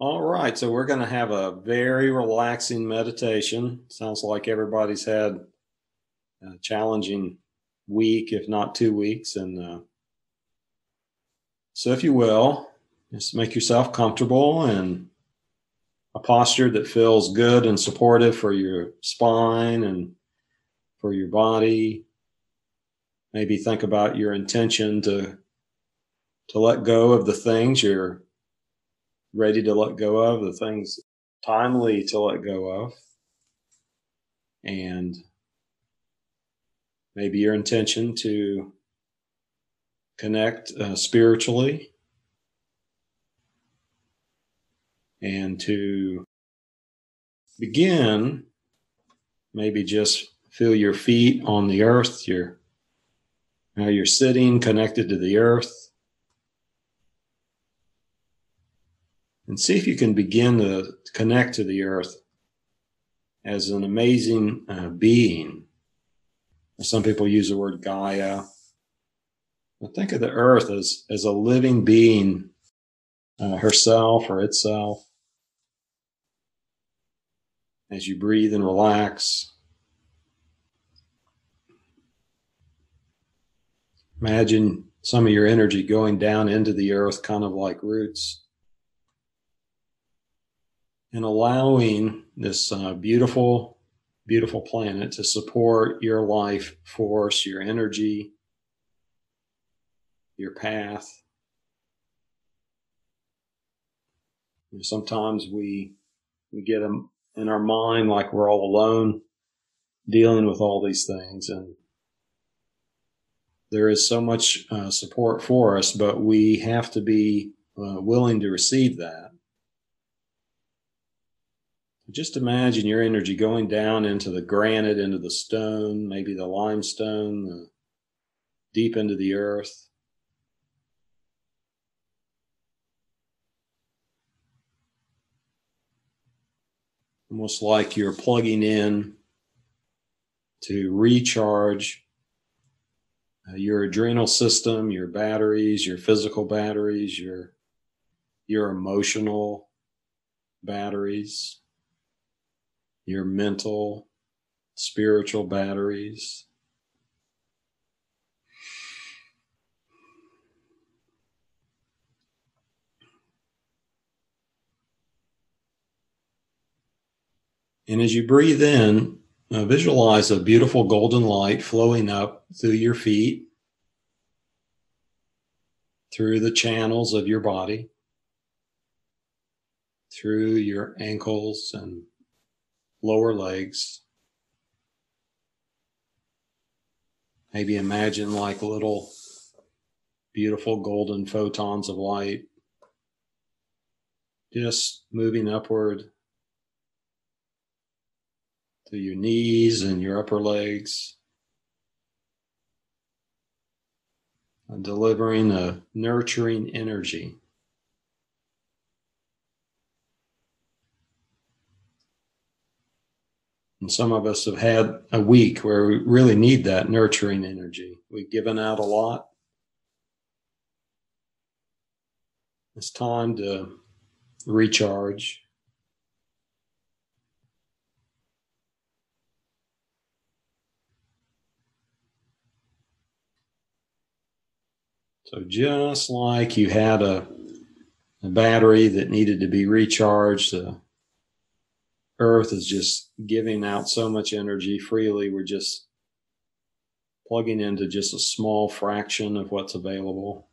All right, so we're going to have a very relaxing meditation. Sounds like everybody's had a challenging week, if not two weeks. And uh, so, if you will, just make yourself comfortable and a posture that feels good and supportive for your spine and for your body. Maybe think about your intention to to let go of the things you're ready to let go of, the things timely to let go of. And maybe your intention to connect uh, spiritually and to begin, maybe just feel your feet on the earth, your how you're sitting connected to the earth and see if you can begin to connect to the earth as an amazing uh, being. Some people use the word Gaia. But think of the earth as, as a living being uh, herself or itself. As you breathe and relax, imagine some of your energy going down into the earth, kind of like roots and allowing this uh, beautiful, beautiful planet to support your life force, your energy, your path. Know, sometimes we we get them in our mind like we're all alone dealing with all these things and there is so much uh, support for us but we have to be uh, willing to receive that just imagine your energy going down into the granite, into the stone, maybe the limestone, the, deep into the earth. Almost like you're plugging in to recharge uh, your adrenal system, your batteries, your physical batteries, your your emotional batteries your mental, spiritual batteries. And as you breathe in, uh, visualize a beautiful golden light flowing up through your feet, through the channels of your body, through your ankles and lower legs. Maybe imagine like little beautiful golden photons of light just moving upward to your knees and your upper legs. And delivering a nurturing energy. And some of us have had a week where we really need that nurturing energy. We've given out a lot. It's time to recharge. So, just like you had a, a battery that needed to be recharged, Earth is just giving out so much energy freely. We're just plugging into just a small fraction of what's available.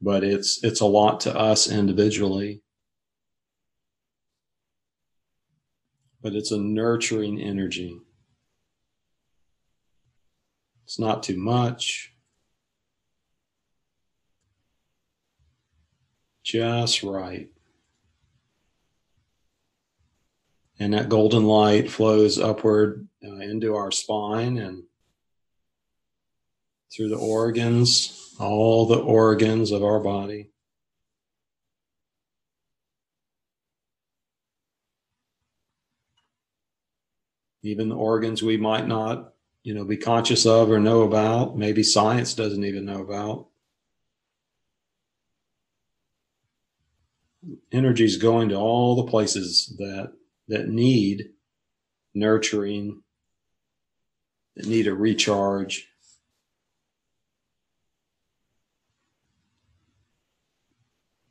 But it's it's a lot to us individually. But it's a nurturing energy. It's not too much. Just right. And that golden light flows upward uh, into our spine and through the organs, all the organs of our body. Even the organs we might not, you know, be conscious of or know about, maybe science doesn't even know about. energy is going to all the places that that need nurturing, that need a recharge.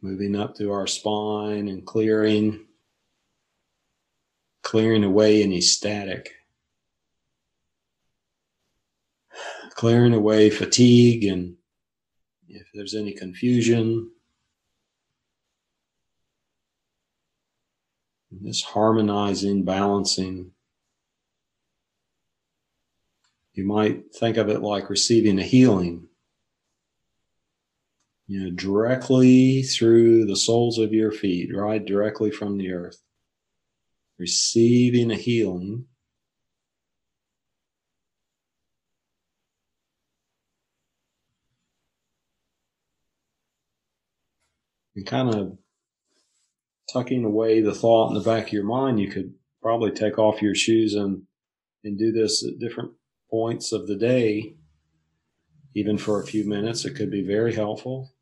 Moving up through our spine and clearing, clearing away any static, clearing away fatigue and if there's any confusion, this harmonizing, balancing. You might think of it like receiving a healing. You know, directly through the soles of your feet, right directly from the earth. Receiving a healing. And kind of tucking away the thought in the back of your mind, you could probably take off your shoes and and do this at different points of the day, even for a few minutes. It could be very helpful.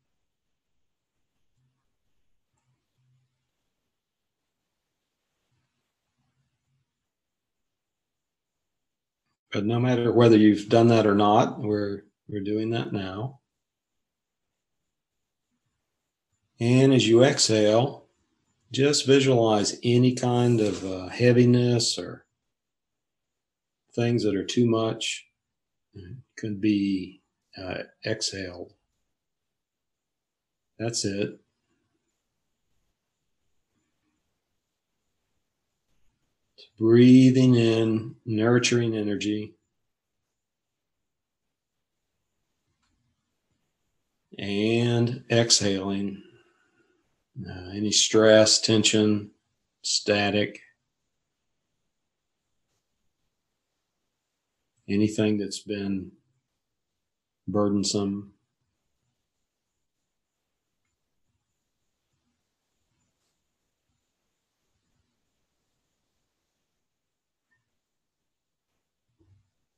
But no matter whether you've done that or not, we're we're doing that now. And as you exhale, just visualize any kind of uh, heaviness or things that are too much could be uh, exhaled. That's it. Breathing in nurturing energy. And exhaling uh, any stress, tension, static, anything that's been burdensome.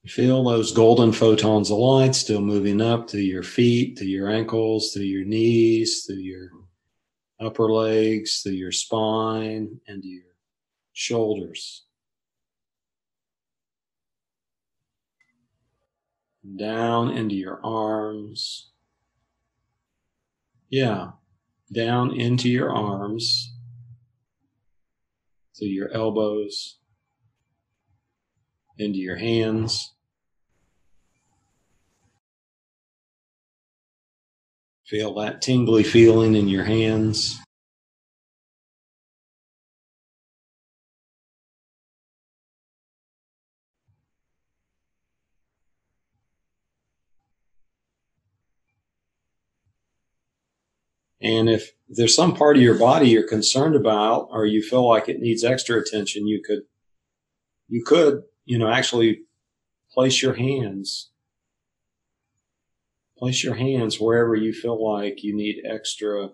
Feel those golden photons of light still moving up to your feet, to your ankles, to your knees, to your upper legs, through your spine, and your shoulders. Down into your arms. Yeah, down into your arms, through your elbows, into your hands. Feel that tingly feeling in your hands. And if there's some part of your body you're concerned about or you feel like it needs extra attention, you could, you could, you know, actually place your hands Place your hands wherever you feel like you need extra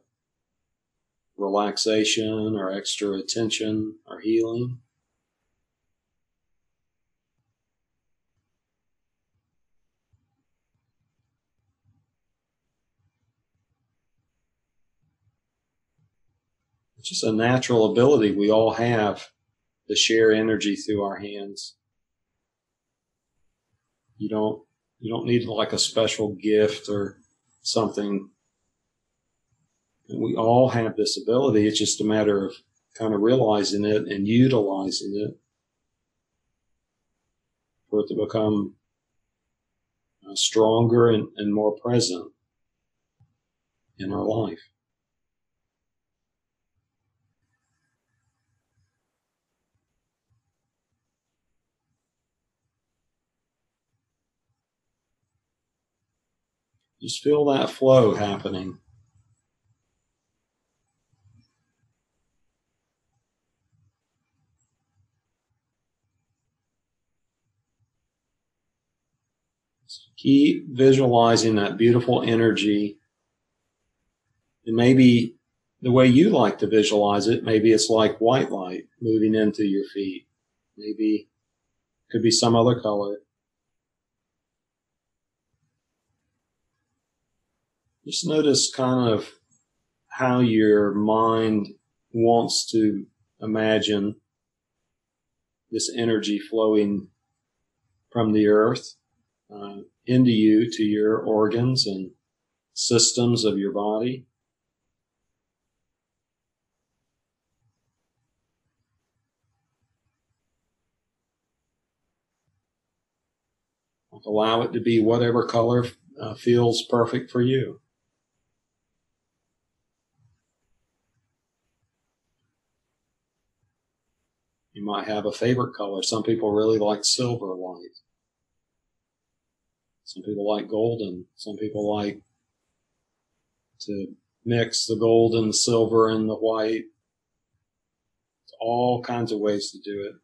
relaxation or extra attention or healing. It's just a natural ability we all have to share energy through our hands. You don't you don't need like a special gift or something. we all have this ability. It's just a matter of kind of realizing it and utilizing it for it to become uh, stronger and, and more present in our life. Just feel that flow happening. keep visualizing that beautiful energy. And maybe the way you like to visualize it, maybe it's like white light moving into your feet. Maybe could be some other color. Just notice kind of how your mind wants to imagine this energy flowing from the earth uh, into you to your organs and systems of your body. Allow it to be whatever color uh, feels perfect for you. Might have a favorite color. Some people really like silver light. Some people like golden. Some people like to mix the gold and the silver and the white. All kinds of ways to do it.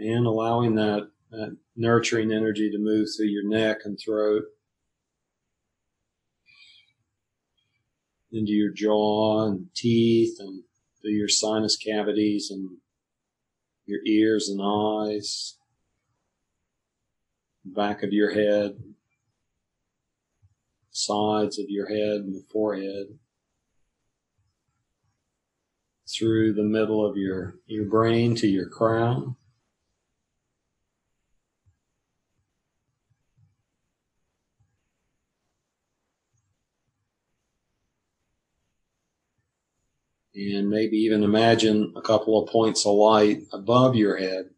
and allowing that, that nurturing energy to move through your neck and throat into your jaw and teeth and through your sinus cavities and your ears and eyes, back of your head, sides of your head and the forehead, through the middle of your, your brain to your crown. And maybe even imagine a couple of points of light above your head.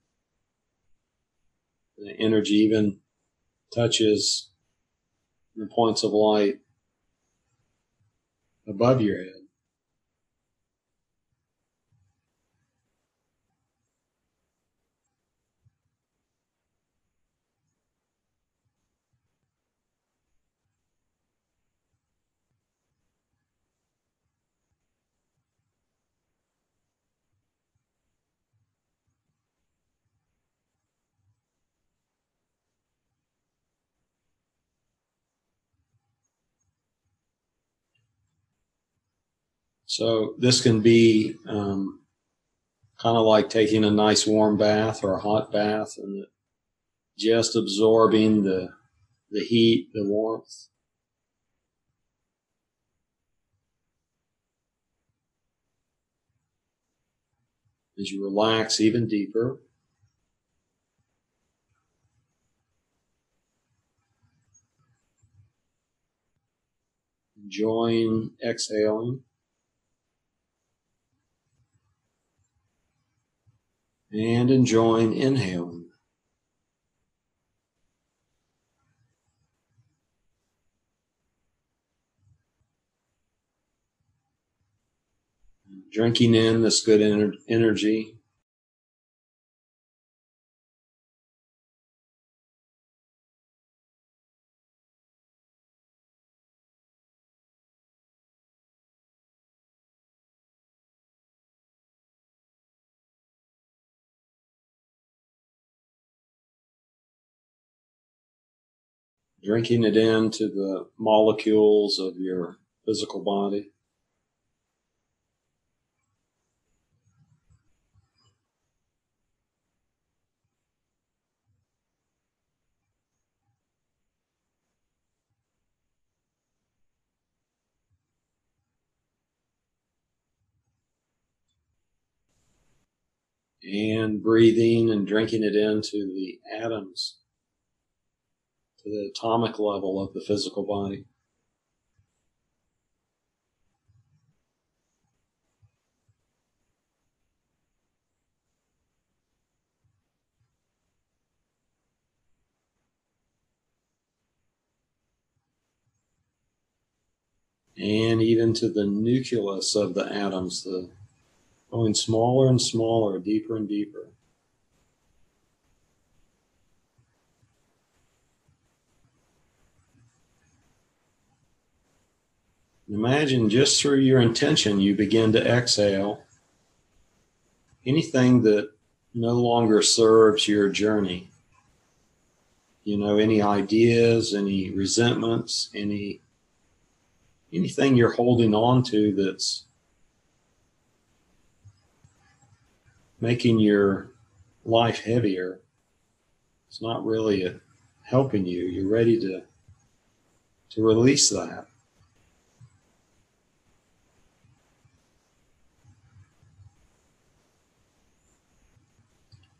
The energy even touches the points of light above your head. So this can be um, kind of like taking a nice warm bath or a hot bath and just absorbing the the heat, the warmth. As you relax even deeper. Enjoying exhaling. And enjoying inhaling. Drinking in this good energy. Drinking it into the molecules of your physical body. And breathing and drinking it into the atoms to the atomic level of the physical body. and even to the nucleus of the atoms, the going smaller and smaller, deeper and deeper. Imagine just through your intention, you begin to exhale anything that no longer serves your journey. You know, any ideas, any resentments, any anything you're holding on to that's making your life heavier. It's not really helping you. You're ready to to release that.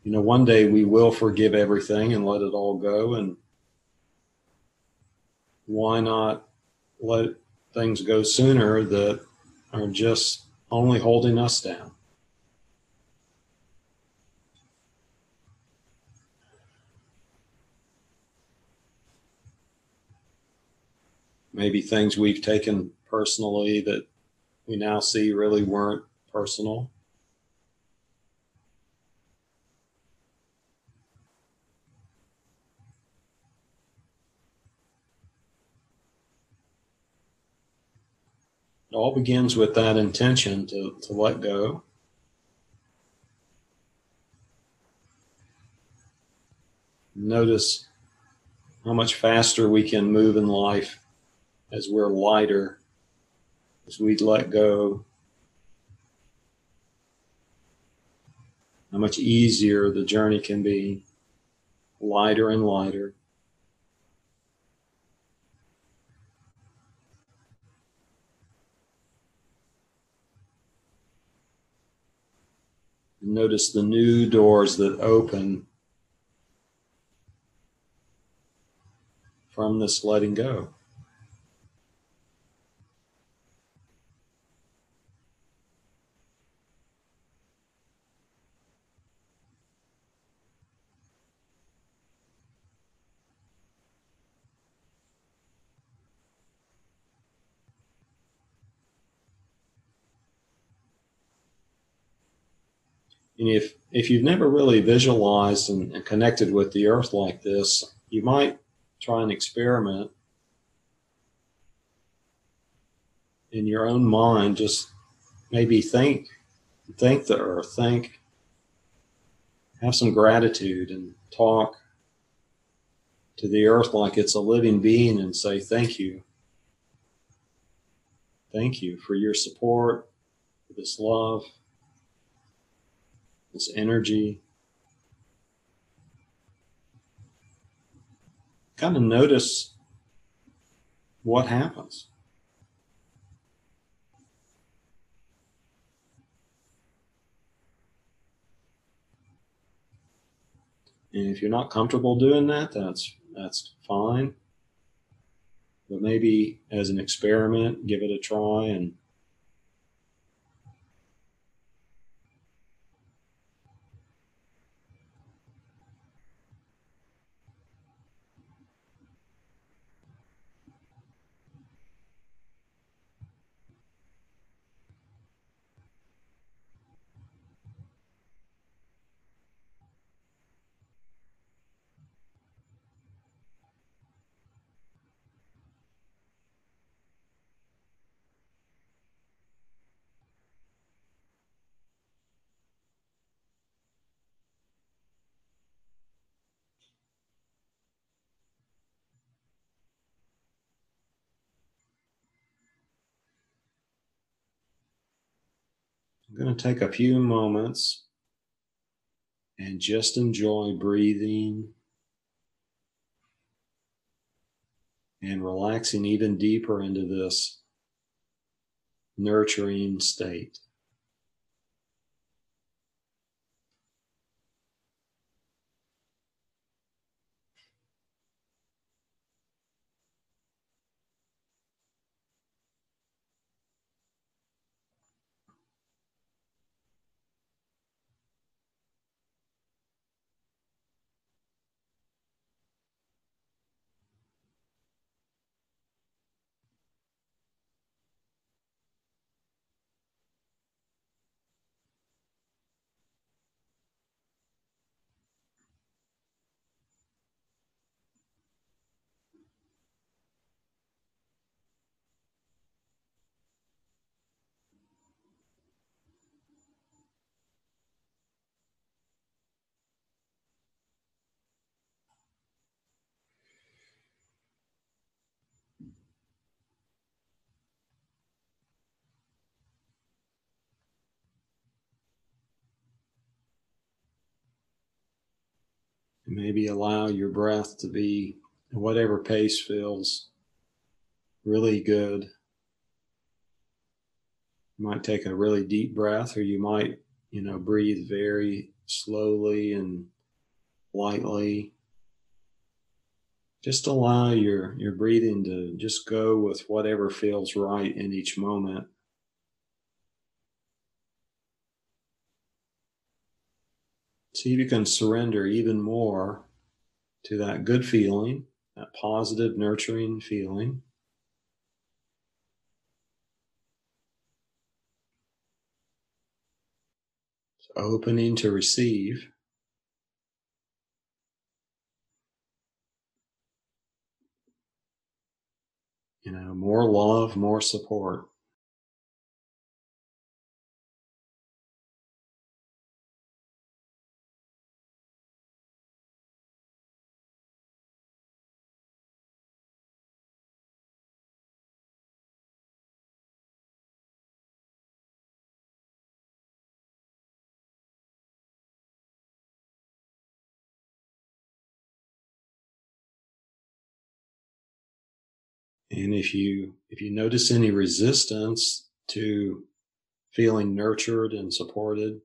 You know, one day we will forgive everything and let it all go. And why not let things go sooner that are just only holding us down? maybe things we've taken personally that we now see really weren't personal. It all begins with that intention to, to let go. Notice how much faster we can move in life as we're lighter, as we let go, how much easier the journey can be, lighter and lighter. Notice the new doors that open from this letting go. If if you've never really visualized and, and connected with the earth like this, you might try an experiment in your own mind. Just maybe think think the earth, think have some gratitude and talk to the earth like it's a living being and say thank you. Thank you for your support, for this love this energy. Kind of notice what happens. And if you're not comfortable doing that, that's that's fine. But maybe as an experiment, give it a try and I'm going to take a few moments and just enjoy breathing and relaxing even deeper into this nurturing state. Maybe allow your breath to be whatever pace feels really good. You might take a really deep breath, or you might, you know, breathe very slowly and lightly. Just allow your, your breathing to just go with whatever feels right in each moment. See if you can surrender even more to that good feeling, that positive, nurturing feeling. Opening to receive. You know, more love, more support. And if you if you notice any resistance to feeling nurtured and supported,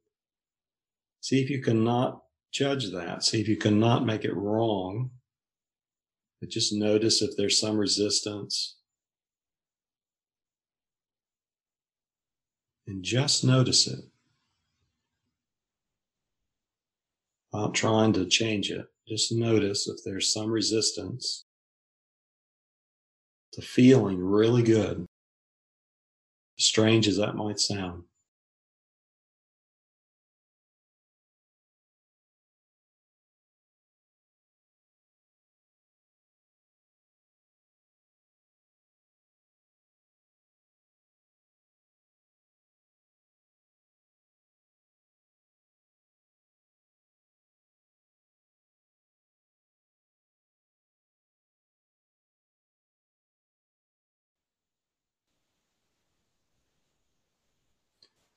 see if you cannot judge that. See if you cannot make it wrong. But just notice if there's some resistance. And just notice it. Not trying to change it. Just notice if there's some resistance to feeling really good, strange as that might sound.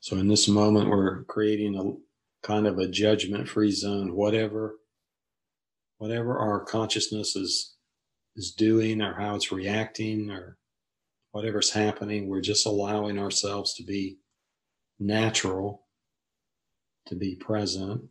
So in this moment, we're creating a kind of a judgment free zone, whatever, whatever our consciousness is, is doing or how it's reacting or whatever's happening, we're just allowing ourselves to be natural, to be present.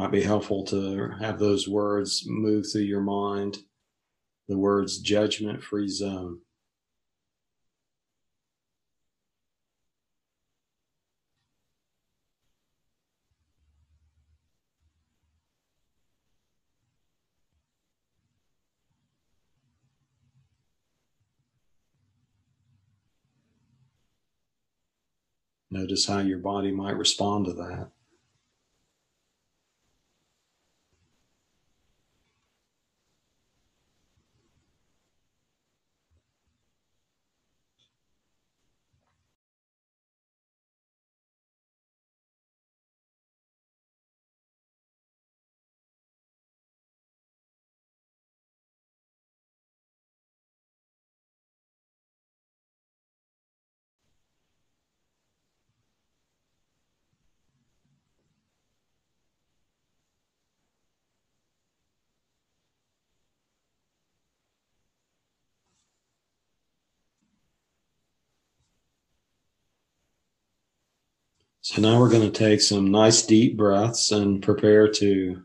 Might be helpful to have those words move through your mind the words judgment free zone. Notice how your body might respond to that. So now we're going to take some nice deep breaths and prepare to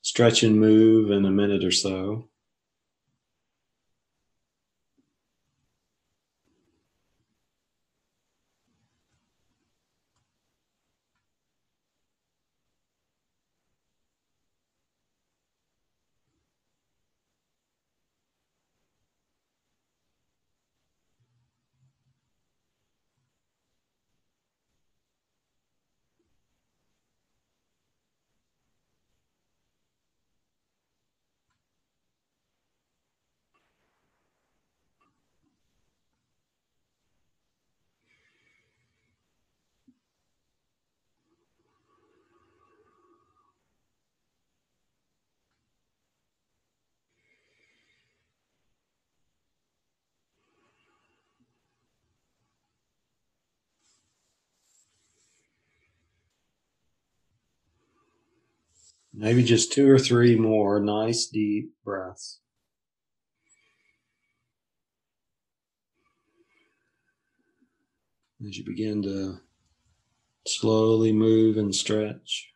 stretch and move in a minute or so. Maybe just two or three more nice deep breaths. As you begin to slowly move and stretch.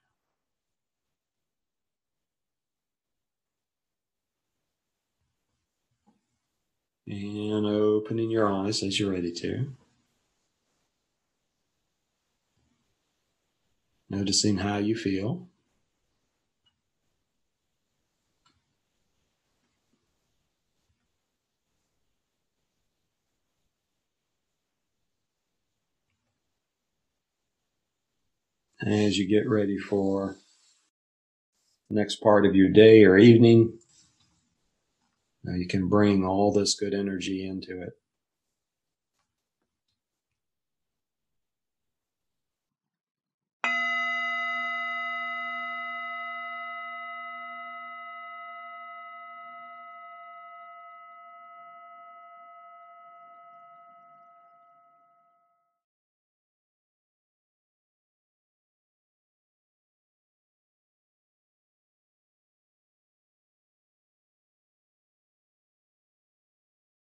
And opening your eyes as you're ready to. Noticing how you feel. As you get ready for the next part of your day or evening, now you can bring all this good energy into it.